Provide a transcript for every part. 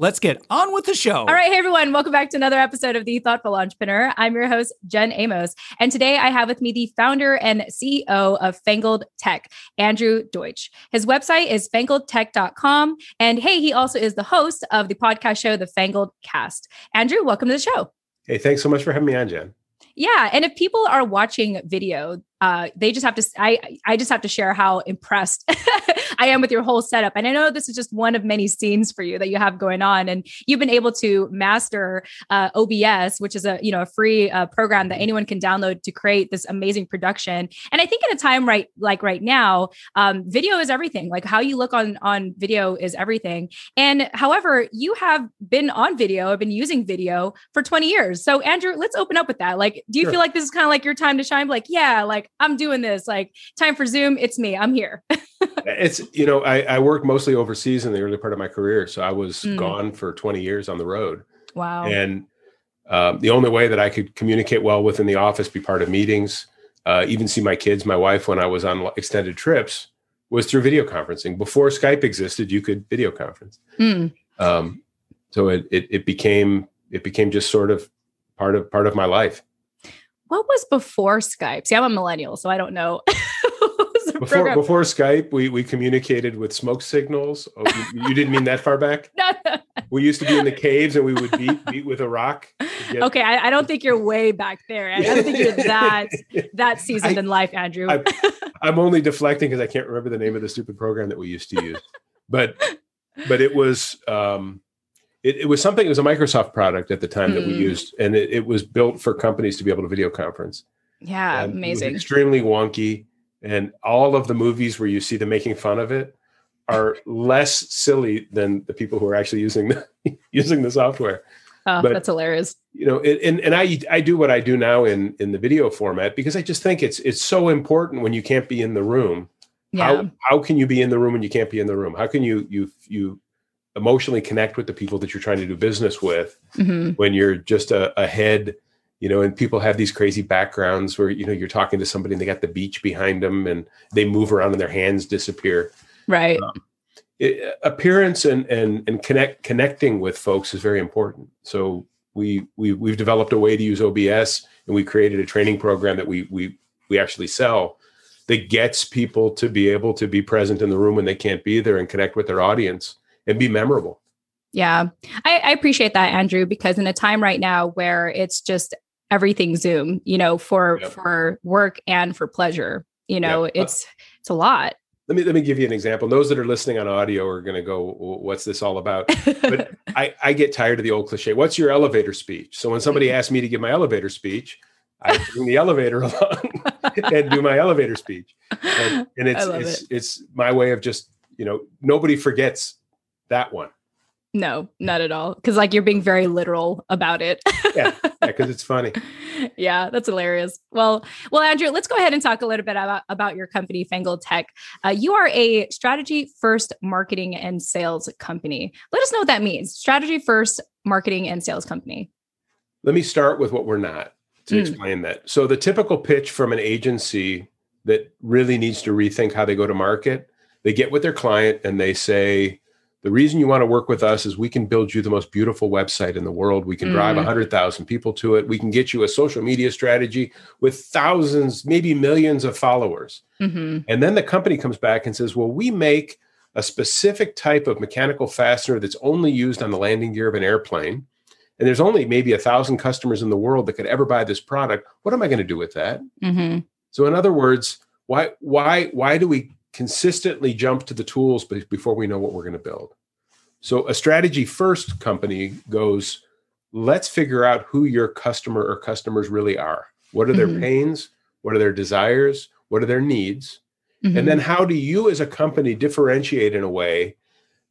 Let's get on with the show. All right. Hey, everyone. Welcome back to another episode of The Thoughtful Entrepreneur. I'm your host, Jen Amos. And today I have with me the founder and CEO of Fangled Tech, Andrew Deutsch. His website is fangledtech.com. And hey, he also is the host of the podcast show, The Fangled Cast. Andrew, welcome to the show. Hey, thanks so much for having me on, Jen. Yeah, and if people are watching video, uh, they just have to. I I just have to share how impressed I am with your whole setup. And I know this is just one of many scenes for you that you have going on, and you've been able to master uh, OBS, which is a you know a free uh, program that anyone can download to create this amazing production. And I think in a time right like right now, um, video is everything. Like how you look on on video is everything. And however, you have been on video, have been using video for 20 years. So Andrew, let's open up with that. Like, do you sure. feel like this is kind of like your time to shine? Like, yeah, like I'm doing this. Like time for Zoom. It's me. I'm here. it's you know I, I worked mostly overseas in the early part of my career, so I was mm. gone for 20 years on the road. Wow. And um, the only way that I could communicate well within the office, be part of meetings, uh, even see my kids, my wife when I was on extended trips, was through video conferencing. Before Skype existed, you could video conference. Mm. Um, so it, it it became it became just sort of part of part of my life what was before Skype? See, I'm a millennial, so I don't know. before before Skype, we we communicated with smoke signals. Oh, you, you, didn't mean that far back. no, no, We used to be in the caves and we would beat beat with a rock. Get... Okay, I, I, don't think you're way back there. I don't think you're that that seasoned I, in life, Andrew. I, I'm only deflecting because I can't remember the name of the stupid program that we used to use, but but it was. um it, it, was something it was a microsoft product at the time mm. that we hmm. used and it, it, was built for companies to be able to video conference yeah and amazing extremely wonky and all of the movies where you see them making fun of it are less silly than the people who are actually using the, using the software oh, but, that's hilarious you know it, and, and i i do what i do now in in the video format because i just think it's it's so important when you can't be in the room yeah. how how can you be in the room when you can't be in the room how can you you you emotionally connect with the people that you're trying to do business with mm-hmm. when you're just a, a, head you know and people have these crazy backgrounds where you know you're talking to somebody and they got the beach behind them and they move around and their hands disappear. Right. Um, it, appearance and and and connect connecting with folks is very important. So we we we've developed a way to use obs and we created a training program that we we we actually sell that gets people to be able to be present in the room when they can't be there and connect with their audience and be memorable. Yeah, I, I appreciate that, Andrew, because in a time right now where it's just everything Zoom, you know, for yep. for work and for pleasure, you know, yep. it's it's a lot. Let me let me give you an example. Those that are listening on audio are going to go, "What's this all about?" But I, I get tired of the old cliche. What's your elevator speech? So when somebody asks me to give my elevator speech, I bring the elevator along and do my elevator speech, and, and it's it's it. it's my way of just you know nobody forgets that one. No, not at all. Because like you're being very literal about it. yeah, because yeah, it's funny. yeah, that's hilarious. Well, well, Andrew, let's go ahead and talk a little bit about, about your company, Fangled Tech. Uh, you are a strategy first marketing and sales company. Let us know what that means. Strategy first marketing and sales company. Let me start with what we're not to mm. explain that. So the typical pitch from an agency that really needs to rethink how they go to market, they get with their client and they say, the reason you want to work with us is we can build you the most beautiful website in the world. We can mm. drive 100,000 people to it. We can get you a social media strategy with thousands, maybe millions of followers. Mm-hmm. And then the company comes back and says, well, we make a specific type of mechanical fastener that's only used on the landing gear of an airplane. And there's only maybe a thousand customers in the world that could ever buy this product. What am I going to do with that? Mm-hmm. So, in other words, why why why do we consistently jump to the tools before we know what we're going to build. So a strategy first company goes, let's figure out who your customer or customers really are. What are their mm-hmm. pains? What are their desires? What are their needs? Mm-hmm. And then how do you as a company differentiate in a way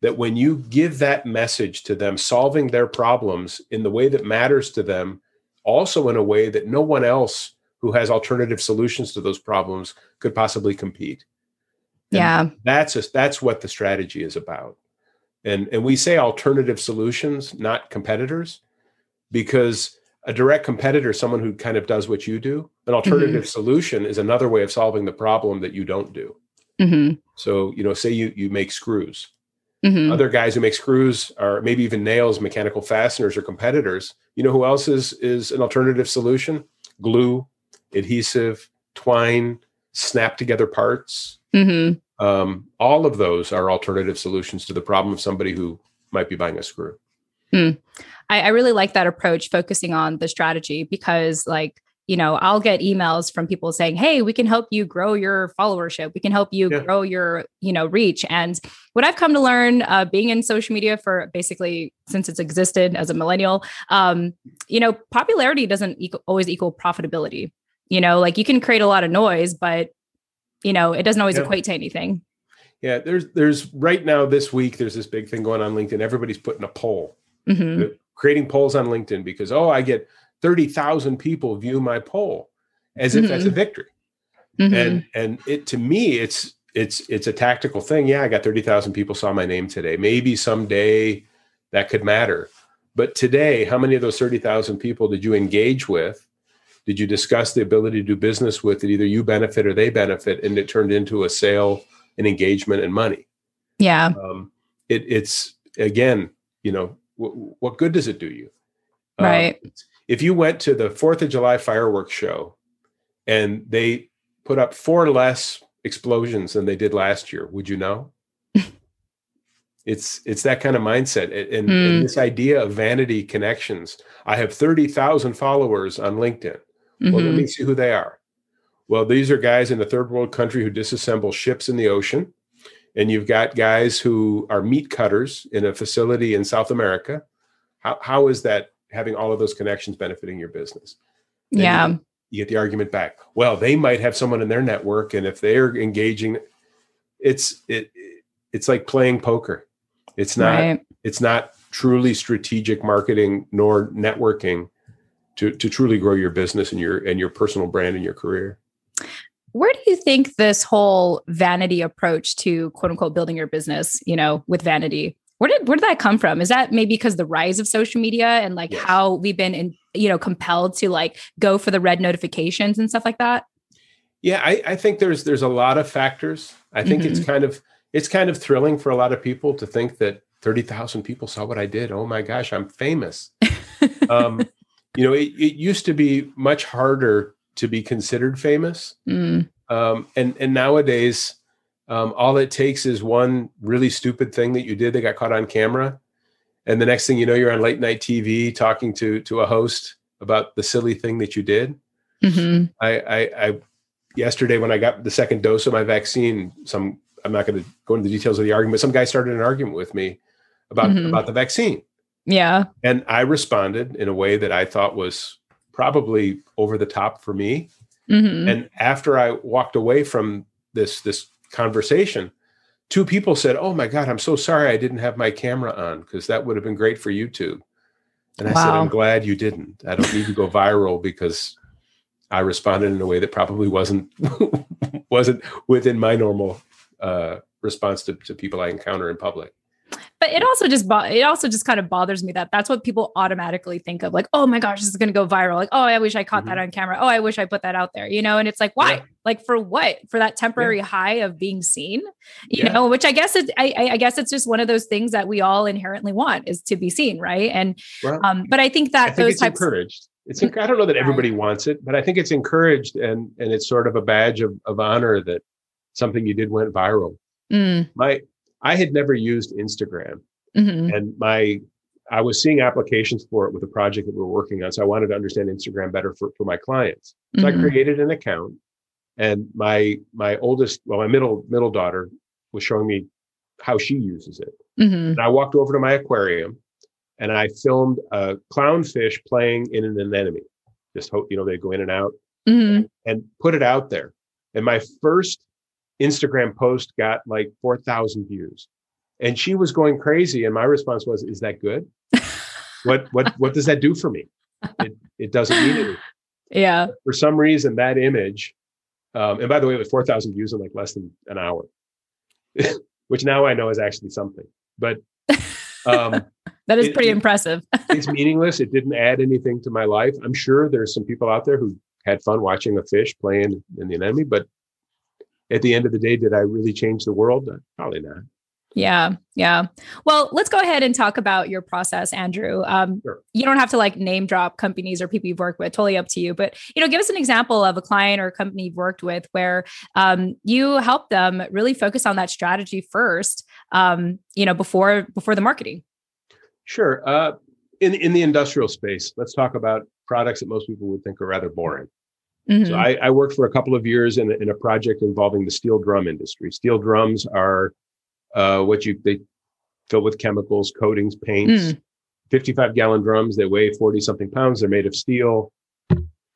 that when you give that message to them, solving their problems in the way that matters to them, also in a way that no one else who has alternative solutions to those problems could possibly compete. And yeah. That's a, that's what the strategy is about. And and we say alternative solutions, not competitors, because a direct competitor, someone who kind of does what you do, an alternative mm-hmm. solution is another way of solving the problem that you don't do. Mm-hmm. So, you know, say you you make screws. Mm-hmm. Other guys who make screws or maybe even nails, mechanical fasteners, or competitors. You know who else is is an alternative solution? Glue, adhesive, twine, snap together parts. Mm-hmm. Um, all of those are alternative solutions to the problem of somebody who might be buying a screw. Mm. I, I really like that approach, focusing on the strategy, because like you know, I'll get emails from people saying, "Hey, we can help you grow your followership. We can help you yeah. grow your, you know, reach." And what I've come to learn, uh, being in social media for basically since it's existed as a millennial, um, you know, popularity doesn't equal, always equal profitability. You know, like you can create a lot of noise, but you know, it doesn't always yeah. equate to anything. Yeah, there's there's right now this week there's this big thing going on LinkedIn. Everybody's putting a poll, mm-hmm. creating polls on LinkedIn because oh, I get 30,000 people view my poll as if mm-hmm. that's a mm-hmm. victory. Mm-hmm. And and it to me it's it's it's a tactical thing. Yeah, I got 30,000 people saw my name today. Maybe someday that could matter. But today, how many of those 30,000 people did you engage with? Did you discuss the ability to do business with that either you benefit or they benefit and it turned into a sale and engagement and money? Yeah. Um, it, it's again, you know, w- what good does it do you? Right. Um, if you went to the Fourth of July fireworks show and they put up four less explosions than they did last year, would you know? it's it's that kind of mindset and, and, mm. and, hmm. this idea of vanity connections. I have thirty thousand followers on LinkedIn. Mm-hmm. Well, let me see who they are. Well, these are guys in a third world country who disassemble ships in the ocean. And you've got guys who are meat cutters in a facility in South America. How, how is that having all of those connections benefiting your business. Then yeah. You, you, get the argument back. Well, they might have someone in their network, and if they're engaging, it's it it's like playing poker. It's not right. it's not truly strategic marketing nor networking to to truly grow your business and your and your personal brand and your career. Where do you think this whole vanity approach to quote unquote building your business, you know, with vanity, where did where did that come from? Is that maybe because the rise of social media and like yes. how we've been in, you know compelled to like go for the red notifications and stuff like that? Yeah, I, I think there's there's a lot of factors. I think mm-hmm. it's kind of it's kind of thrilling for a lot of people to think that thirty thousand people saw what I did. Oh my gosh, I'm famous. um, you know, it, it used to be much harder to be considered famous, mm. um, and and nowadays um, all it takes is one really stupid thing that you did that got caught on camera, and the next thing you know, you're on late night TV talking to to a host about the silly thing that you did. Mm-hmm. I, I, I yesterday when I got the second dose of my vaccine, some I'm not going to go into the details of the argument. Some guy started an argument with me about mm-hmm. about the vaccine. Yeah, and I responded in a way that I thought was probably over the top for me. Mm-hmm. And after I walked away from this this conversation, two people said, "Oh my God, I'm so sorry I didn't have my camera on because that would have been great for YouTube." And I wow. said, "I'm glad you didn't. I don't need to go viral because I responded in a way that probably wasn't wasn't within my normal uh, response to, to people I encounter in public." But it also just bo- it also just kind of bothers me that that's what people automatically think of like oh my gosh this is going to go viral like oh i wish i caught mm-hmm. that on camera oh i wish i put that out there you know and it's like why yeah. like for what for that temporary yeah. high of being seen you yeah. know which i guess it I, I guess it's just one of those things that we all inherently want is to be seen right and well, um but i think that I think those it's types encouraged it's i don't know that everybody right. wants it but i think it's encouraged and and it's sort of a badge of, of honor that something you did went viral mm. my I had never used Instagram, mm-hmm. and my I was seeing applications for it with a project that we were working on. So I wanted to understand Instagram better for, for my clients. So mm-hmm. I created an account, and my my oldest, well, my middle middle daughter was showing me how she uses it. Mm-hmm. And I walked over to my aquarium, and I filmed a clownfish playing in an anemone. Just hope you know they go in and out, mm-hmm. and, and put it out there. And my first Instagram post got like 4,000 views. And she was going crazy. And my response was, Is that good? what, what, what does that do for me? It, it doesn't mean anything. Yeah. For some reason, that image, um, and by the way, it was 4,000 views in like less than an hour, which now I know is actually something. But um, that is it- pretty it- impressive. it's meaningless. It didn't add anything to my life. I'm sure there's some people out there who had fun watching a fish playing in the anemone, but at the end of the day, did I really change the world? Uh, Probably not. Yeah, yeah. Well, let's go ahead and talk about your process, Andrew. Um, Sure. You don't have to like name drop companies or people you've worked with. Totally up to you. But you know, give us an example of a client or a company you've worked with where um, you help them really focus on that strategy first. Um, you know, before before the marketing. Sure. Uh, in in the industrial space, let's talk about products that most people would think are rather boring. Mhm. So I, I worked for a couple of years in a, in a project involving the steel drum industry. Steel drums are uh, what you they fill with chemicals, coatings, paints. 55 gallon drums. They weigh 40 something pounds. They're made of steel.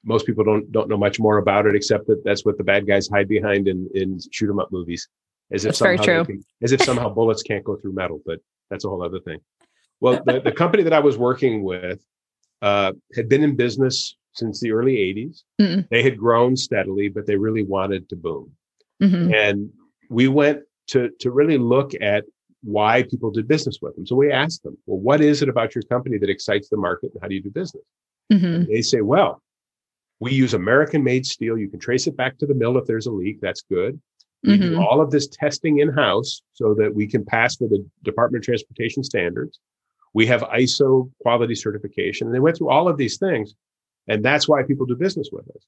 Most people don't don't know much more about it except that that's what the bad guys hide behind in in shoot 'em up movies. As if That's somehow can- as if somehow bullets can't go through metal, but that's a whole other thing. Well, the, the company that I was working with uh, had been in business since the early 80s. Mm. They had grown steadily, but they really wanted to boom. Mhm. And we went to to really look at why people did business with them. So we asked them, well, what is it about your company that excites the market and how do you do business? Mhm. They say, well, we use American made steel. You can trace it back to the mill if there's a leak. That's good. We do Mhm. all of this testing in house so that we can pass for the Department of Transportation standards. We have ISO quality certification. And they went through all of these things. And that's why people do business with us.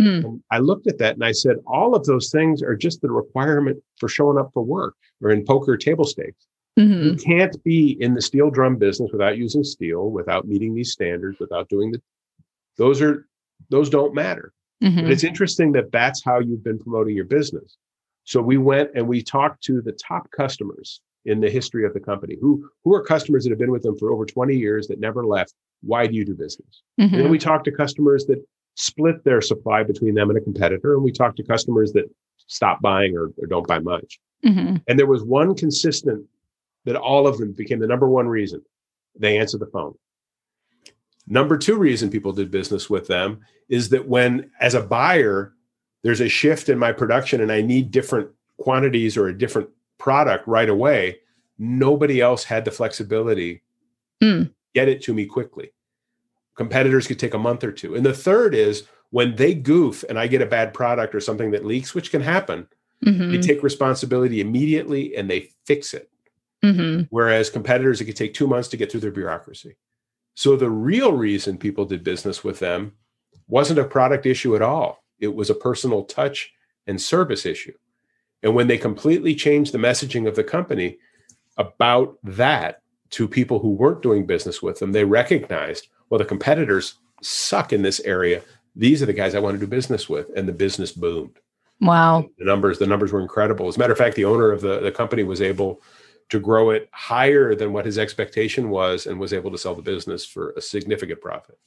Mm. I looked at that and I said, all of those things are just the requirement for showing up for work or in poker table stakes. Mhm. You can't be in the steel drum business without using steel, without meeting these standards, without doing the, those are, those don't matter. But Mhm. it's interesting that that's how you've been promoting your business. So we went and we talked to the top customers in the history of the company. Who who are customers that have been with them for over 20 years that never left? Why do you do business? And then we talked to customers that split their supply between them and a competitor. And we talked to customers that stop buying or, or don't buy much. Mhm. And there was one consistent that all of them became the number one reason they answered the phone. Number two reason people did business with them is that when, as a buyer, there's a shift in my production and I need different quantities or a different product right away, nobody else had the flexibility. Mm. Get it to me quickly. Competitors could take a month or two. And the third is when they goof and I get a bad product or something that leaks, which can happen, they Mhm. take responsibility immediately and they fix it. Mhm. Whereas competitors, it could take two months to get through their bureaucracy. So the real reason people did business with them wasn't a product issue at all. It was a personal touch and service issue. And when they completely changed the messaging of the company about that to people who weren't doing business with them, they recognized, well, the competitors suck in this area. These are the guys I want to do business with. And the business boomed Wow. the numbers the numbers were incredible as a matter of fact the owner of the, the company was able to grow it higher than what his expectation was and was able to sell the business for a significant profit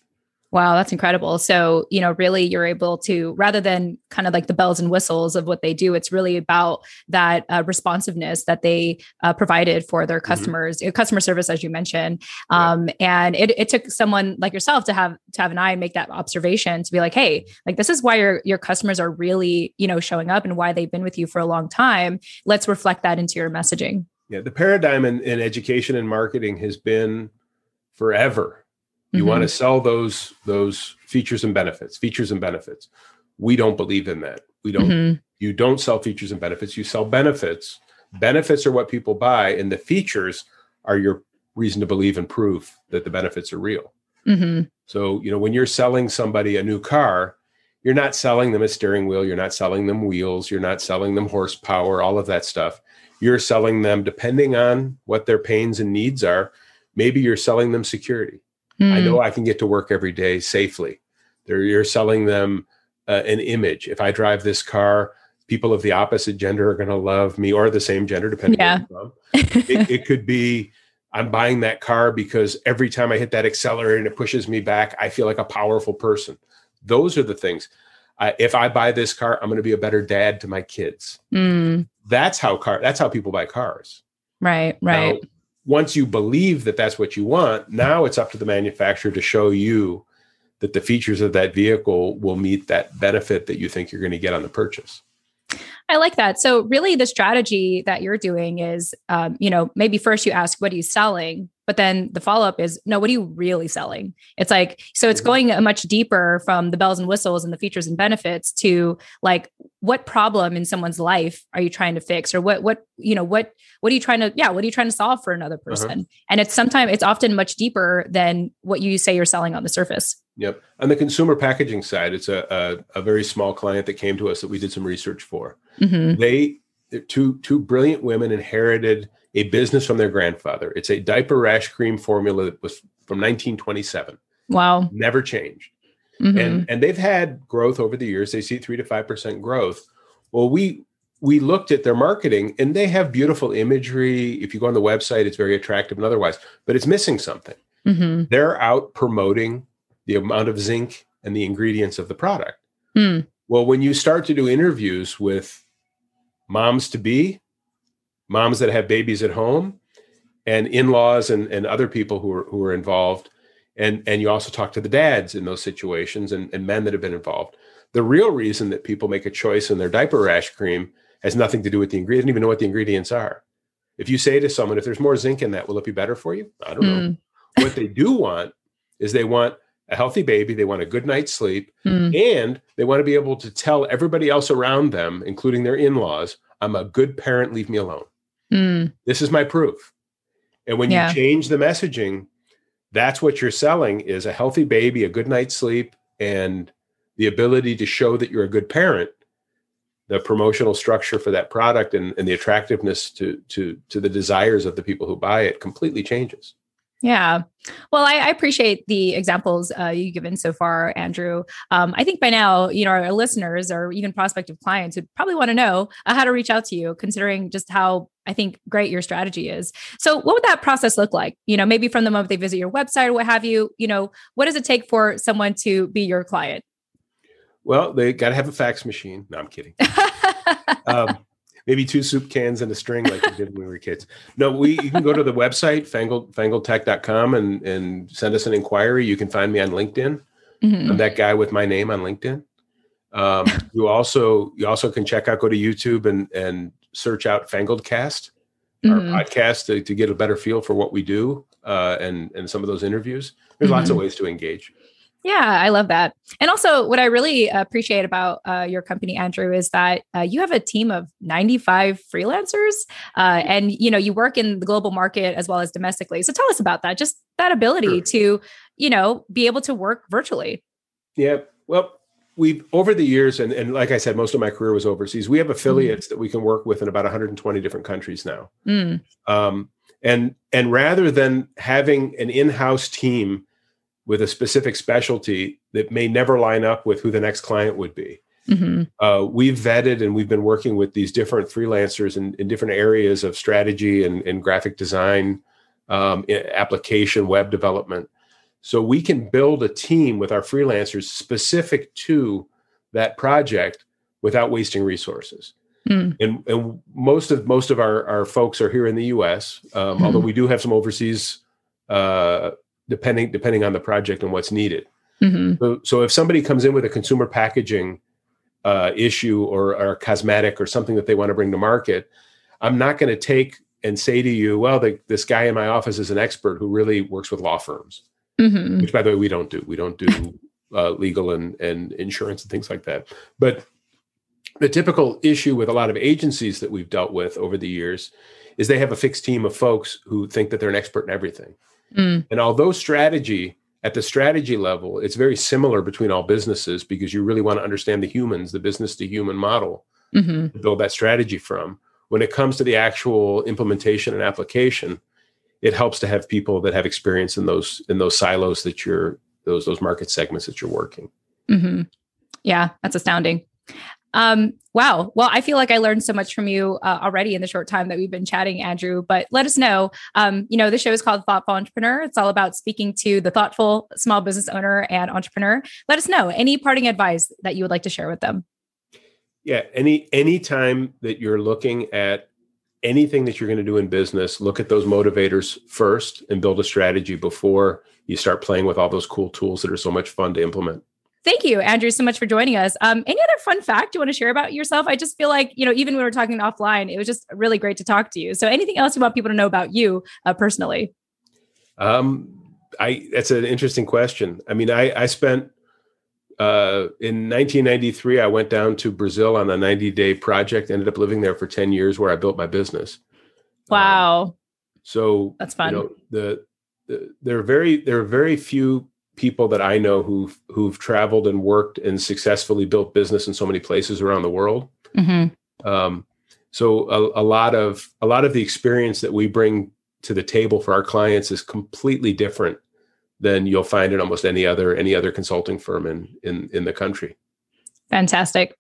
Wow, that's incredible. So, you know, really you're able to, rather than kind of like the bells and whistles of what they do, it's really about that uh, responsiveness that they uh, provided for their customers, uh, customer service, as you mentioned. Yeah. Um, and it, it took someone like yourself to have, to have an eye and make that observation to be like, Hey, like this is why your, your customers are really, you know, showing up and why they've been with you for a long time. Let's reflect that into your messaging. yeah the paradigm in, in education and marketing has been forever you Mhm. want to sell those those features and benefits features and benefits we don't believe in that we don't Mhm. you don't sell features and benefits you sell benefits benefits are what people buy and the features are your reason to believe and proof that the benefits are real Mhm. So, you know, when you're selling somebody a new car, you're not selling them a steering wheel, you're not selling them wheels, you're not selling them horsepower, all of that stuff. You're selling them depending on what their pains and needs are. Maybe you're selling them security. I Mm. know I can get to work every day safely. They're, you're selling them uh, an image. If I drive this car, people of the opposite gender are going to love me or the same gender, depending Yeah. on where from it, it could be I'm buying that car because every time I hit that accelerator and it pushes me back, I feel like a powerful person. Those are the things. I, if I buy this car, I'm going to be a better dad to my kids. Mm. That's how car. That's how people buy cars. Right. Right. Now, once you believe that that's what you want, now it's up to the manufacturer to show you that the features of that vehicle will meet that benefit that you think you're going to get on the purchase. I like that. So, really, the strategy that you're doing is, um, you know, maybe first you ask, what are you selling? But then the follow up is, no, what are you really selling? It's like, so it's mm-hmm. going much deeper from the bells and whistles and the features and benefits to like, what problem in someone's life are you trying to fix? Or what, what, you know, what, what are you trying to, yeah, what are you trying to solve for another uh-huh. person? Uh-huh. And it's sometimes, it's often much deeper than what you say you're selling on the surface. Yep. On the consumer packaging side, it's a, a, a very small client that came to us that we did some research for. Mm-hmm. They, two, two brilliant women inherited a business from their grandfather. It's a diaper rash cream formula that was from 1927. Wow. Never changed. Mm-hmm. And and they've had growth over the years. They see 3 to 5% growth. Well, we we looked at their marketing and they have beautiful imagery. If you go on the website, it's very attractive and otherwise, but it's missing something. Mm-hmm. They're out promoting the amount of zinc and the ingredients of the product. Mm. Well, when you start to do interviews with moms to be moms that have babies at home and in-laws and, and other people who are who are involved and and you also talk to the dads in those situations and, and men that have been involved the real reason that people make a choice in their diaper rash cream has nothing to do with the ingredient don't even know what the ingredients are if you say to someone if there's more zinc in that will it be better for you i don't mm. know hmm. what they do want is they want a healthy baby they want a good night's sleep mm. and they want to be able to tell everybody else around them including their in-laws i'm a good parent leave me alone Mm. This is my proof. And when yeah. you change the messaging, that's what you're selling is a healthy baby, a good night's sleep, and the ability to show that you're a good parent. The promotional structure for that product and, and the attractiveness to to to the desires of the people who buy it completely changes. Yeah. Well, I, I appreciate the examples uh, you've given so far, Andrew. Um, I think by now, you know, our listeners or even prospective clients would probably want to know uh, how to reach out to you, considering just how I think great your strategy is. So, what would that process look like? You know, maybe from the moment they visit your website or what have you, you know, what does it take for someone to be your client? Well, they got to have a fax machine. No, I'm kidding. um, maybe two soup cans and a string like we did when we were kids. No, we you can go to the website fangled fangledtech.com and and send us an inquiry. You can find me on LinkedIn. Mm-hmm. I'm that guy with my name on LinkedIn. Um, you also you also can check out go to YouTube and and search out Fangled Cast, mm-hmm. our podcast to, to get a better feel for what we do uh, and and some of those interviews. There's mm-hmm. lots of mm-hmm. ways to engage. Yeah, I love that. And also, what I really appreciate about uh, your company, Andrew, is that uh, you have a team of 95 freelancers, uh, and you know you work in the global market as well as domestically. So tell us about that. Just that ability sure. to, you know, be able to work virtually. Yeah. Well, we've over the years, and, and like I said, most of my career was overseas. We have affiliates mm. that we can work with in about 120 different countries now. Mm. Um, and and rather than having an in-house team with a specific specialty that may never line up with who the next client would be. Mm-hmm. Uh, we've vetted and we've been working with these different freelancers in, in different areas of strategy and, and graphic design, um, application, web development. So we can build a team with our freelancers specific to that project without wasting resources. Mm. And, and most of most of our, our folks are here in the U.S. Um, mm. Although we do have some overseas uh, depending depending on the project and what's needed. Mm-hmm. So, so if somebody comes in with a consumer packaging uh, issue or, or cosmetic or something that they want to bring to market, I'm not going to take and say to you, well, the, this guy in my office is an expert who really works with law firms, mm-hmm. which by the way, we don't do. We don't do uh, legal and, and insurance and things like that. But the typical issue with a lot of agencies that we've dealt with over the years is they have a fixed team of folks who think that they're an expert in everything. Mm. And although strategy at the strategy level, it's very similar between all businesses because you really want to understand the humans, the business to human model mm-hmm. to build that strategy from. When it comes to the actual implementation and application, it helps to have people that have experience in those in those silos that you're those those market segments that you're working. Mm-hmm. Yeah, that's astounding. Um, wow. Well, I feel like I learned so much from you uh, already in the short time that we've been chatting, Andrew. But let us know. Um, you know, the show is called Thoughtful Entrepreneur. It's all about speaking to the thoughtful small business owner and entrepreneur. Let us know any parting advice that you would like to share with them. Yeah. Any any time that you're looking at anything that you're going to do in business, look at those motivators first and build a strategy before you start playing with all those cool tools that are so much fun to implement. Thank you, Andrew, so much for joining us. Um, any other fun fact you want to share about yourself? I just feel like, you know, even when we are talking offline, it was just really great to talk to you. So anything else you want people to know about you uh, personally? Um, I, that's an interesting question. I mean, I, I spent, uh, in 1993, I went down to Brazil on a 90 day project, ended up living there for 10 years where I built my business. Wow. Um, so that's fun. You know, the, the, there are very, there are very few people that I know who've who've traveled and worked and successfully built business in so many places around the world. Mm-hmm. Um, so a, a, lot of a lot of the experience that we bring to the table for our clients is completely different than you'll find in almost any other any other consulting firm in in in the country. Fantastic.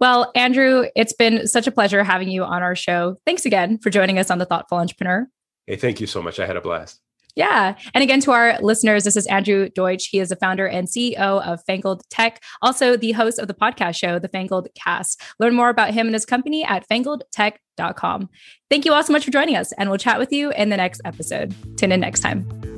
Well, Andrew, it's been such a pleasure having you on our show. Thanks again for joining us on the Thoughtful Entrepreneur. Hey, thank you so much. I had a blast. Yeah. And again, to our listeners, this is Andrew Deutsch. He is the founder and CEO of Fangled Tech, also the host of the podcast show, The Fangled Cast. Learn more about him and his company at fangledtech.com. Thank you all so much for joining us, and we'll chat with you in the next episode. Tune in next time.